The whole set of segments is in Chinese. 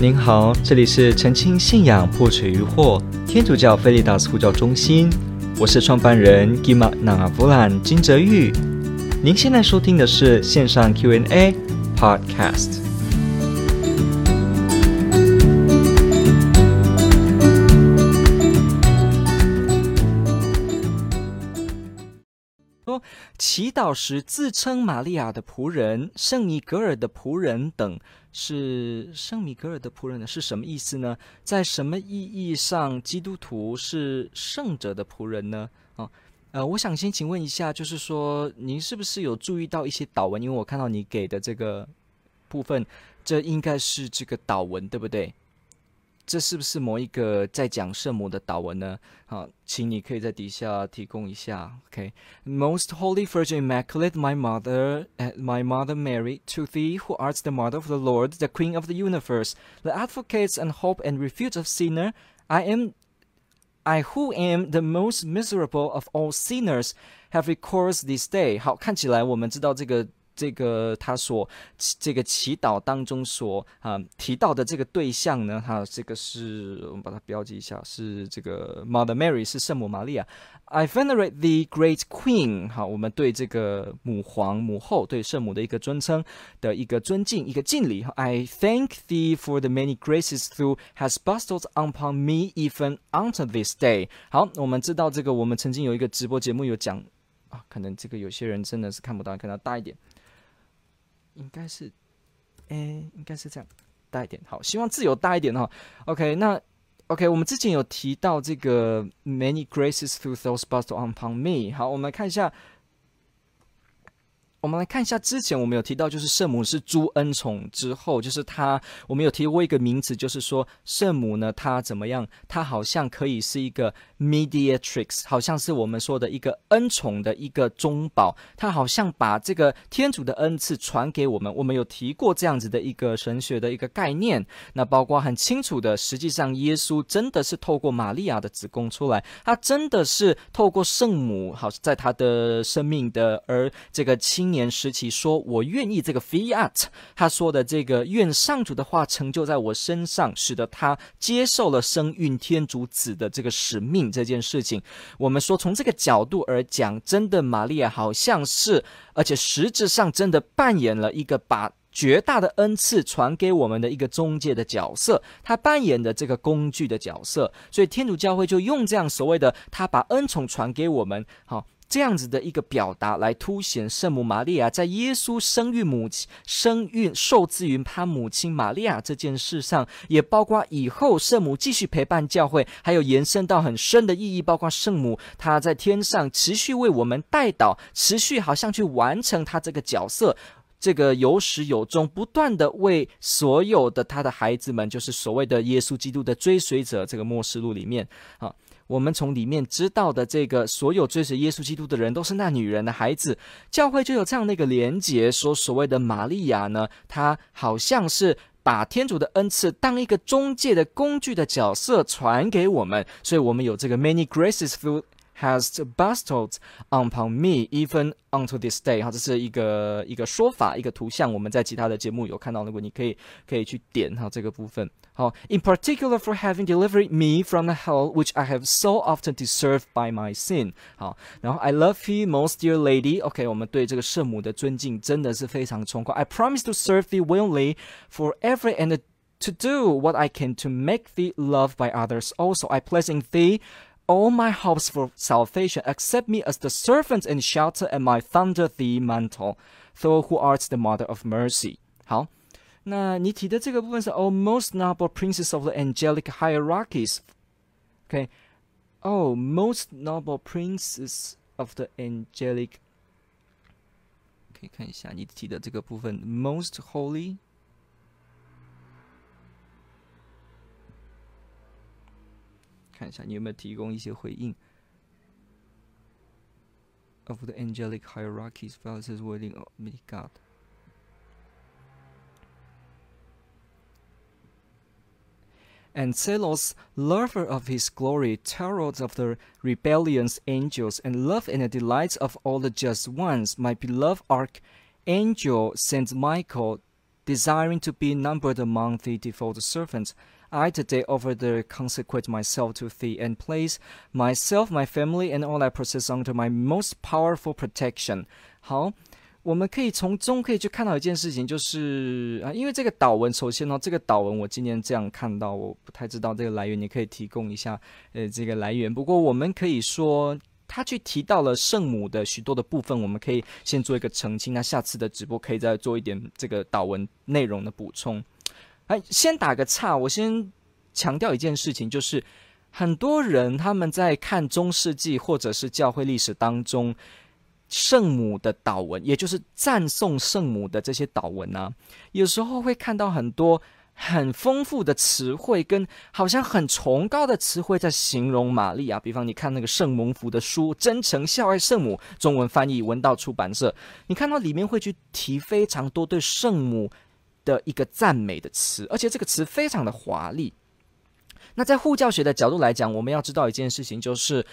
您好，这里是澄清信仰破除疑惑天主教菲利达斯呼叫中心，我是创办人 Gima n a v u l a n 金泽玉。您现在收听的是线上 Q&A Podcast。祈祷时自称玛利亚的仆人、圣米格尔的仆人等。是圣米格尔的仆人呢？是什么意思呢？在什么意义上，基督徒是圣者的仆人呢？啊，呃，我想先请问一下，就是说，您是不是有注意到一些祷文？因为我看到你给的这个部分，这应该是这个祷文，对不对？这是不是某一个在讲圣母的祷文呢？好，请你可以在底下提供一下。OK，Most Holy Virgin Immaculate, my mother, my mother Mary, to thee who art the mother of the Lord, the Queen of the universe, the advocate and hope and refuge of sinner, I am, I who am the most miserable of all sinners, have recourse this day。好，看起来我们知道这个。 这个他所这个祈祷当中所啊提到的这个对象呢，哈，这个是我们把它标记一下，是这个 Mother Mary，是圣母玛利亚。I venerate the great Queen，哈，我们对这个母皇、母后、对圣母的一个尊称的一个尊敬、一个敬礼。I thank thee for the many graces Thou has bestowed upon me even unto this day。好，我们知道这个，我们曾经有一个直播节目有讲啊，可能这个有些人真的是看不到，可能大一点。应该是，哎，应该是这样，大一点。好，希望自由大一点哈。OK，那 OK，我们之前有提到这个 Many graces through those bust on upon me。好，我们来看一下。我们来看一下，之前我们有提到，就是圣母是诸恩宠之后，就是她，我们有提过一个名词，就是说圣母呢，她怎么样？她好像可以是一个 mediatrix，好像是我们说的一个恩宠的一个中保，她好像把这个天主的恩赐传给我们。我们有提过这样子的一个神学的一个概念，那包括很清楚的，实际上耶稣真的是透过玛利亚的子宫出来，他真的是透过圣母，好在他的生命的而这个亲。青年时期说：“我愿意这个 fiat，他说的这个愿上主的话成就在我身上，使得他接受了生育天主子的这个使命这件事情。我们说从这个角度而讲，真的玛利亚好像是，而且实质上真的扮演了一个把绝大的恩赐传给我们的一个中介的角色，他扮演的这个工具的角色。所以天主教会就用这样所谓的他把恩宠传给我们，好。”这样子的一个表达来凸显圣母玛利亚在耶稣生育母亲、生育受自于他母亲玛利亚这件事上，也包括以后圣母继续陪伴教会，还有延伸到很深的意义，包括圣母她在天上持续为我们代祷，持续好像去完成她这个角色，这个有始有终，不断的为所有的他的孩子们，就是所谓的耶稣基督的追随者，这个默示录里面啊。我们从里面知道的这个，所有追随耶稣基督的人都是那女人的孩子，教会就有这样的一个连结，说所谓的玛利亚呢，她好像是把天主的恩赐当一个中介的工具的角色传给我们，所以我们有这个 many graces through has bestowed upon me even unto this day。哈，这是一个一个说法，一个图像，我们在其他的节目有看到，如果你可以可以去点哈这个部分。好，in particular for having delivered me from the hell which I have so often deserved by my sin。好，然后 I love you most dear lady。OK，我们对这个圣母的尊敬真的是非常崇高。I promise to serve thee willingly forever and to do what I can to make thee loved by others. Also, I place in thee all my hopes for salvation, accept me as the servant and shelter and my thunder thee mantle, thou who art the mother of mercy。好，那你提的这个部分是 O most noble princess of the angelic hierarchies。OK，哦、oh,，most noble princess of the angelic，可以看一下你提的这个部分，most holy。 看一下你有没有提供一些回应。Of the angelic hierarchies, Father's willing, of me God. And zealous lover of his glory, terror of the rebellious angels, and love and the delights of all the just ones, my beloved archangel Saint Michael. desiring to be numbered among the default servants. I today offer the consecrate myself to thee and place myself, my family, and all I possess under my most powerful protection. 好，我们可以从中可以去看到一件事情，就是啊，因为这个祷文，首先呢，这个祷文我今天这样看到，我不太知道这个来源，你可以提供一下，呃，这个来源。不过我们可以说，他去提到了圣母的许多的部分，我们可以先做一个澄清。那下次的直播可以再做一点这个祷文内容的补充。哎，先打个岔，我先强调一件事情，就是很多人他们在看中世纪或者是教会历史当中圣母的祷文，也就是赞颂圣母的这些祷文啊，有时候会看到很多很丰富的词汇，跟好像很崇高的词汇在形容玛丽啊。比方你看那个圣蒙福的书《真诚孝爱圣母》，中文翻译文道出版社，你看到里面会去提非常多对圣母。的一个赞美的词，而且这个词非常的华丽。那在护教学的角度来讲，我们要知道一件事情，就是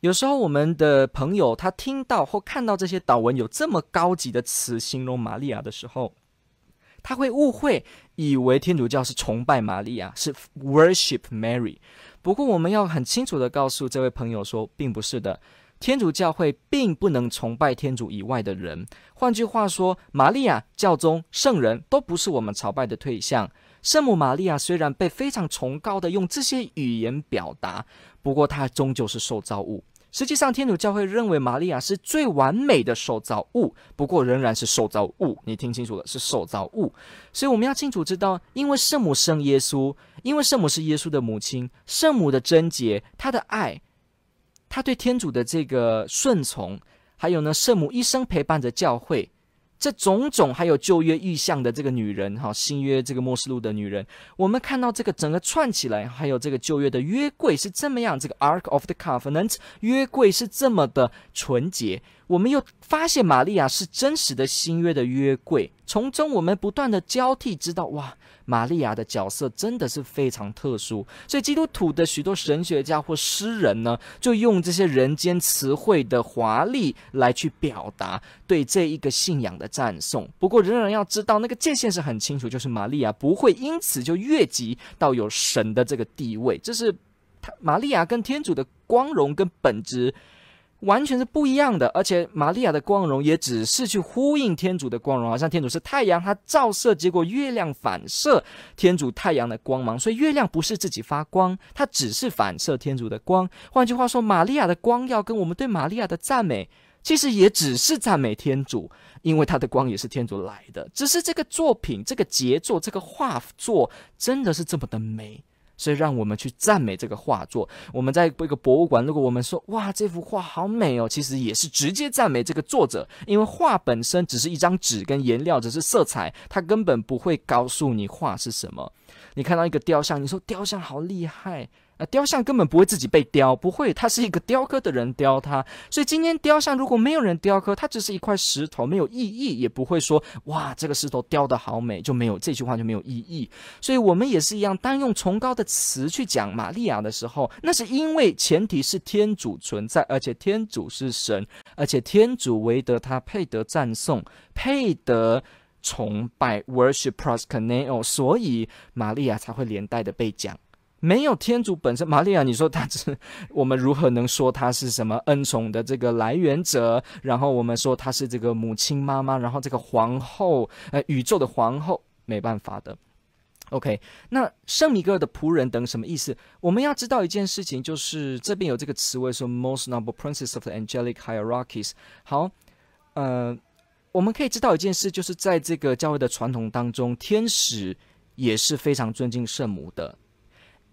有时候我们的朋友他听到或看到这些祷文有这么高级的词形容玛利亚的时候，他会误会，以为天主教是崇拜玛利亚，是 worship Mary。不过我们要很清楚的告诉这位朋友说，并不是的。天主教会并不能崇拜天主以外的人。换句话说，玛利亚、教宗、圣人都不是我们朝拜的对象。圣母玛利亚虽然被非常崇高的用这些语言表达，不过她终究是受造物。实际上，天主教会认为玛利亚是最完美的受造物，不过仍然是受造物。你听清楚了，是受造物。所以我们要清楚知道，因为圣母生耶稣，因为圣母是耶稣的母亲，圣母的贞洁，她的爱。他对天主的这个顺从，还有呢，圣母一生陪伴着教会，这种种，还有旧约意象的这个女人，哈，新约这个默示录的女人，我们看到这个整个串起来，还有这个旧约的约柜是这么样，这个 Ark of the Covenant 约柜是这么的纯洁，我们又发现玛利亚是真实的新约的约柜，从中我们不断的交替，知道哇。玛利亚的角色真的是非常特殊，所以基督徒的许多神学家或诗人呢，就用这些人间词汇的华丽来去表达对这一个信仰的赞颂。不过，仍然要知道那个界限是很清楚，就是玛利亚不会因此就越级到有神的这个地位，这是玛利亚跟天主的光荣跟本质。完全是不一样的，而且玛利亚的光荣也只是去呼应天主的光荣，好像天主是太阳，它照射，结果月亮反射天主太阳的光芒，所以月亮不是自己发光，它只是反射天主的光。换句话说，玛利亚的光耀跟我们对玛利亚的赞美，其实也只是赞美天主，因为它的光也是天主来的，只是这个作品、这个杰作、这个画作真的是这么的美。所以，让我们去赞美这个画作。我们在一个博物馆，如果我们说“哇，这幅画好美哦”，其实也是直接赞美这个作者，因为画本身只是一张纸跟颜料，只是色彩，它根本不会告诉你画是什么。你看到一个雕像，你说雕像好厉害。啊，雕像根本不会自己被雕，不会，他是一个雕刻的人雕它。所以今天雕像如果没有人雕刻，它只是一块石头，没有意义，也不会说哇，这个石头雕的好美，就没有这句话就没有意义。所以我们也是一样，当用崇高的词去讲玛利亚的时候，那是因为前提是天主存在，而且天主是神，而且天主唯得他配得赞颂，配得崇拜，worship proskuneo，所以玛利亚才会连带的被讲。没有天主本身，玛利亚，你说他是我们如何能说他是什么恩宠的这个来源者？然后我们说他是这个母亲妈妈，然后这个皇后，呃，宇宙的皇后，没办法的。OK，那圣米格尔的仆人等什么意思？我们要知道一件事情，就是这边有这个词汇说 most noble princess of the angelic hierarchies。好，呃，我们可以知道一件事，就是在这个教会的传统当中，天使也是非常尊敬圣母的。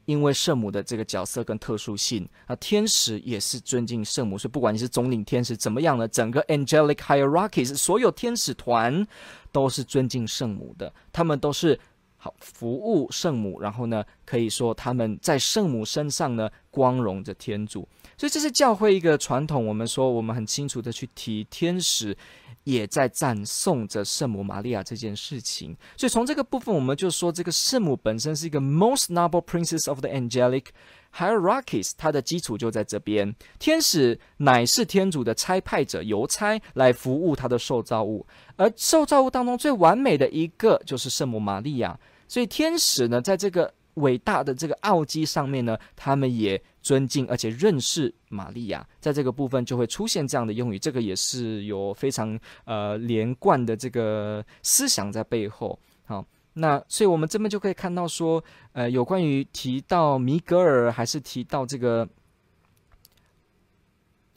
因为圣母的这个角色跟特殊性啊，天使也是尊敬圣母，所以不管你是总领天使怎么样呢，整个 angelic hierarchies 所有天使团都是尊敬圣母的，他们都是好服务圣母，然后呢，可以说他们在圣母身上呢光荣着天主，所以这是教会一个传统。我们说，我们很清楚的去提天使。也在赞颂着圣母玛利亚这件事情，所以从这个部分，我们就说这个圣母本身是一个 most noble princess of the angelic hierarchies，它的基础就在这边。天使乃是天主的差派者，邮差来服务他的受造物，而受造物当中最完美的一个就是圣母玛利亚。所以天使呢，在这个伟大的这个奥迹上面呢，他们也尊敬而且认识玛利亚。在这个部分就会出现这样的用语，这个也是有非常呃连贯的这个思想在背后。好，那所以我们这边就可以看到说，呃，有关于提到米格尔还是提到这个。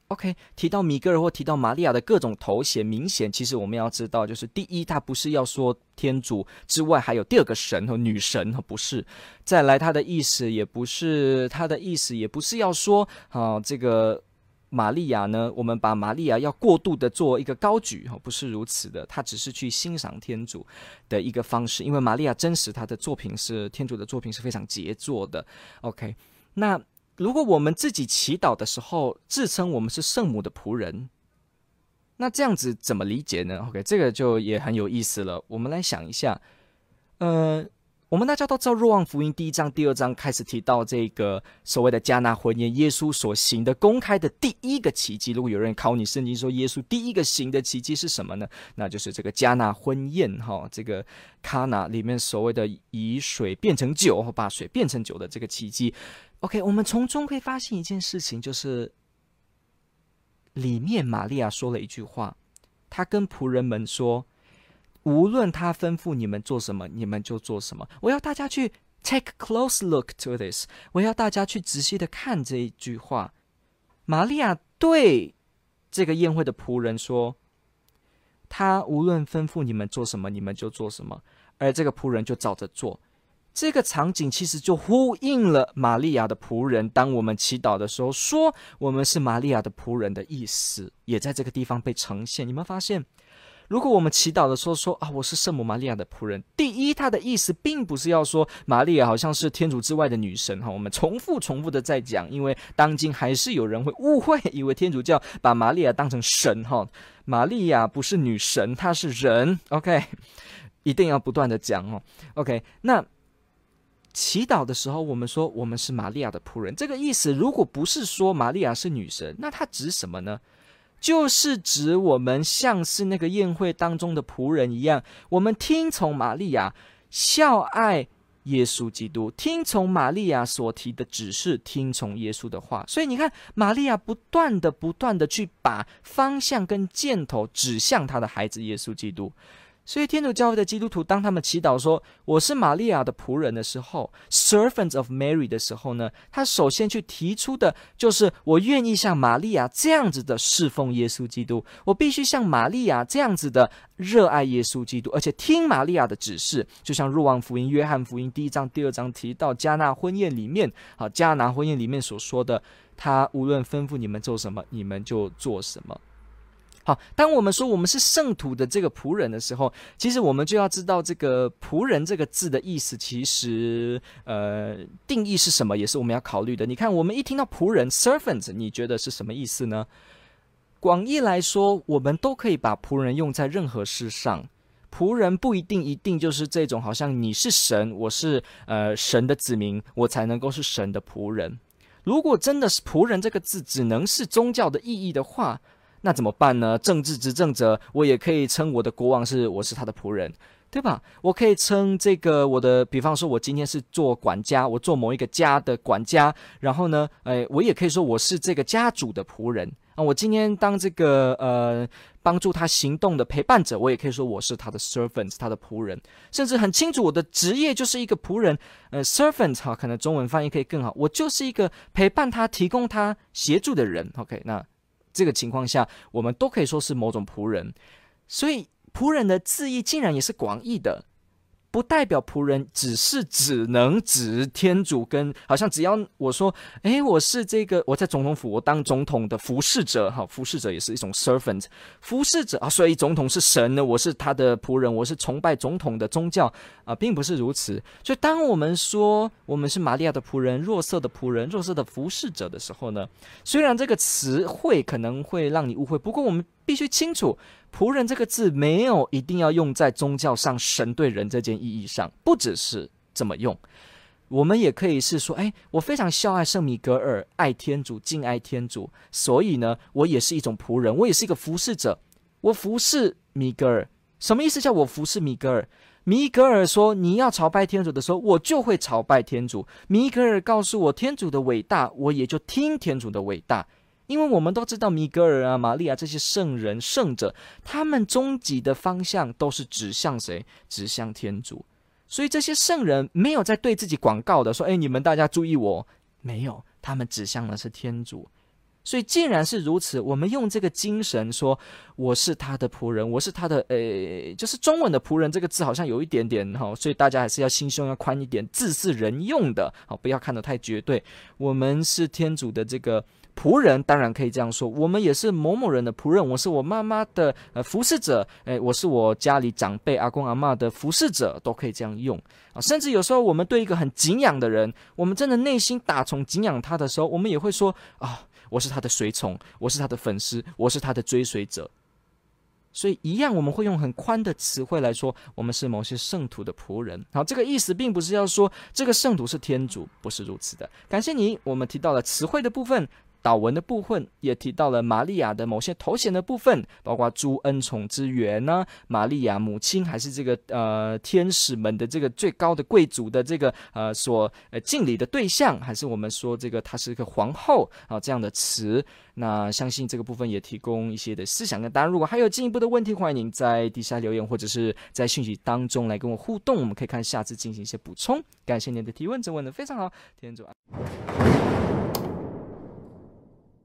OK，提到米格尔或提到玛利亚的各种头衔，明显其实我们要知道，就是第一，他不是要说天主之外还有第二个神和女神，不是。再来，他的意思也不是，他的意思也不是要说啊，这个玛利亚呢，我们把玛利亚要过度的做一个高举，不是如此的。他只是去欣赏天主的一个方式，因为玛利亚真实他的作品是天主的作品是非常杰作的。OK，那。如果我们自己祈祷的时候自称我们是圣母的仆人，那这样子怎么理解呢？OK，这个就也很有意思了。我们来想一下，呃，我们大家都知道，《若望福音》第一章、第二章开始提到这个所谓的迦拿婚宴，耶稣所行的公开的第一个奇迹。如果有人考你圣经说耶稣第一个行的奇迹是什么呢？那就是这个迦拿婚宴，哈，这个卡纳里面所谓的以水变成酒，把水变成酒的这个奇迹。OK，我们从中可以发现一件事情，就是里面玛利亚说了一句话，她跟仆人们说：“无论他吩咐你们做什么，你们就做什么。”我要大家去 take close look to this，我要大家去仔细的看这一句话。玛利亚对这个宴会的仆人说：“他无论吩咐你们做什么，你们就做什么。”而这个仆人就照着做。这个场景其实就呼应了玛利亚的仆人。当我们祈祷的时候，说我们是玛利亚的仆人的意思，也在这个地方被呈现。你们发现，如果我们祈祷的时候说啊，我是圣母玛利亚的仆人，第一，他的意思并不是要说玛利亚好像是天主之外的女神哈。我们重复重复的在讲，因为当今还是有人会误会，以为天主教把玛利亚当成神哈。玛利亚不是女神，她是人。OK，一定要不断的讲哦。OK，那。祈祷的时候，我们说我们是玛利亚的仆人，这个意思如果不是说玛利亚是女神，那它指什么呢？就是指我们像是那个宴会当中的仆人一样，我们听从玛利亚，孝爱耶稣基督，听从玛利亚所提的指示，听从耶稣的话。所以你看，玛利亚不断的、不断的去把方向跟箭头指向他的孩子耶稣基督。所以，天主教会的基督徒，当他们祈祷说“我是玛利亚的仆人”的时候，“Servants of Mary” 的时候呢，他首先去提出的就是我愿意像玛利亚这样子的侍奉耶稣基督，我必须像玛利亚这样子的热爱耶稣基督，而且听玛利亚的指示。就像《若望福音》、《约翰福音》第一章、第二章提到迦拿婚宴里面，好，迦拿婚宴里面所说的，他无论吩咐你们做什么，你们就做什么。好，当我们说我们是圣徒的这个仆人的时候，其实我们就要知道这个仆人这个字的意思，其实呃定义是什么，也是我们要考虑的。你看，我们一听到仆人 （servant），你觉得是什么意思呢？广义来说，我们都可以把仆人用在任何事上。仆人不一定一定就是这种，好像你是神，我是呃神的子民，我才能够是神的仆人。如果真的是仆人这个字只能是宗教的意义的话，那怎么办呢？政治执政者，我也可以称我的国王是我是他的仆人，对吧？我可以称这个我的，比方说，我今天是做管家，我做某一个家的管家，然后呢，哎，我也可以说我是这个家主的仆人啊。我今天当这个呃帮助他行动的陪伴者，我也可以说我是他的 servant，他的仆人，甚至很清楚我的职业就是一个仆人，呃，servant 哈，可能中文翻译可以更好，我就是一个陪伴他、提供他协助的人。OK，那。这个情况下，我们都可以说是某种仆人，所以仆人的字义竟然也是广义的。不代表仆人只是只能指天主跟，好像只要我说，诶，我是这个我在总统府我当总统的服侍者，哈，服侍者也是一种 servant，服侍者啊，所以总统是神呢，我是他的仆人，我是崇拜总统的宗教啊，并不是如此。所以当我们说我们是玛利亚的仆人，弱色的仆人，弱色的服侍者的时候呢，虽然这个词汇可能会让你误会，不过我们。必须清楚，仆人这个字没有一定要用在宗教上神对人这件意义上，不只是这么用。我们也可以是说，哎，我非常孝爱圣米格尔，爱天主，敬爱天主，所以呢，我也是一种仆人，我也是一个服侍者，我服侍米格尔。什么意思？叫我服侍米格尔？米格尔说你要朝拜天主的时候，我就会朝拜天主。米格尔告诉我天主的伟大，我也就听天主的伟大。因为我们都知道米格尔啊、玛利亚这些圣人、圣者，他们终极的方向都是指向谁？指向天主。所以这些圣人没有在对自己广告的说：“哎，你们大家注意我。”没有，他们指向的是天主。所以既然是如此，我们用这个精神说：“我是他的仆人，我是他的……诶，就是中文的仆人这个字好像有一点点哈，所以大家还是要心胸要宽一点，字是人用的，好，不要看得太绝对。我们是天主的这个。”仆人当然可以这样说，我们也是某某人的仆人，我是我妈妈的呃服侍者，诶，我是我家里长辈阿公阿嬷的服侍者，都可以这样用啊。甚至有时候我们对一个很敬仰的人，我们真的内心打从敬仰他的时候，我们也会说啊，我是他的随从，我是他的粉丝，我是他的追随者。所以一样，我们会用很宽的词汇来说，我们是某些圣徒的仆人。好，这个意思并不是要说这个圣徒是天主，不是如此的。感谢你，我们提到了词汇的部分。祷文的部分也提到了玛利亚的某些头衔的部分，包括诸恩宠之源呢，玛利亚母亲，还是这个呃天使们的这个最高的贵族的这个呃所呃敬礼的对象，还是我们说这个她是一个皇后啊这样的词。那相信这个部分也提供一些的思想跟答案。如果还有进一步的问题，欢迎您在底下留言或者是在讯息当中来跟我互动，我们可以看下次进行一些补充。感谢您的提问，这问的非常好，天主安。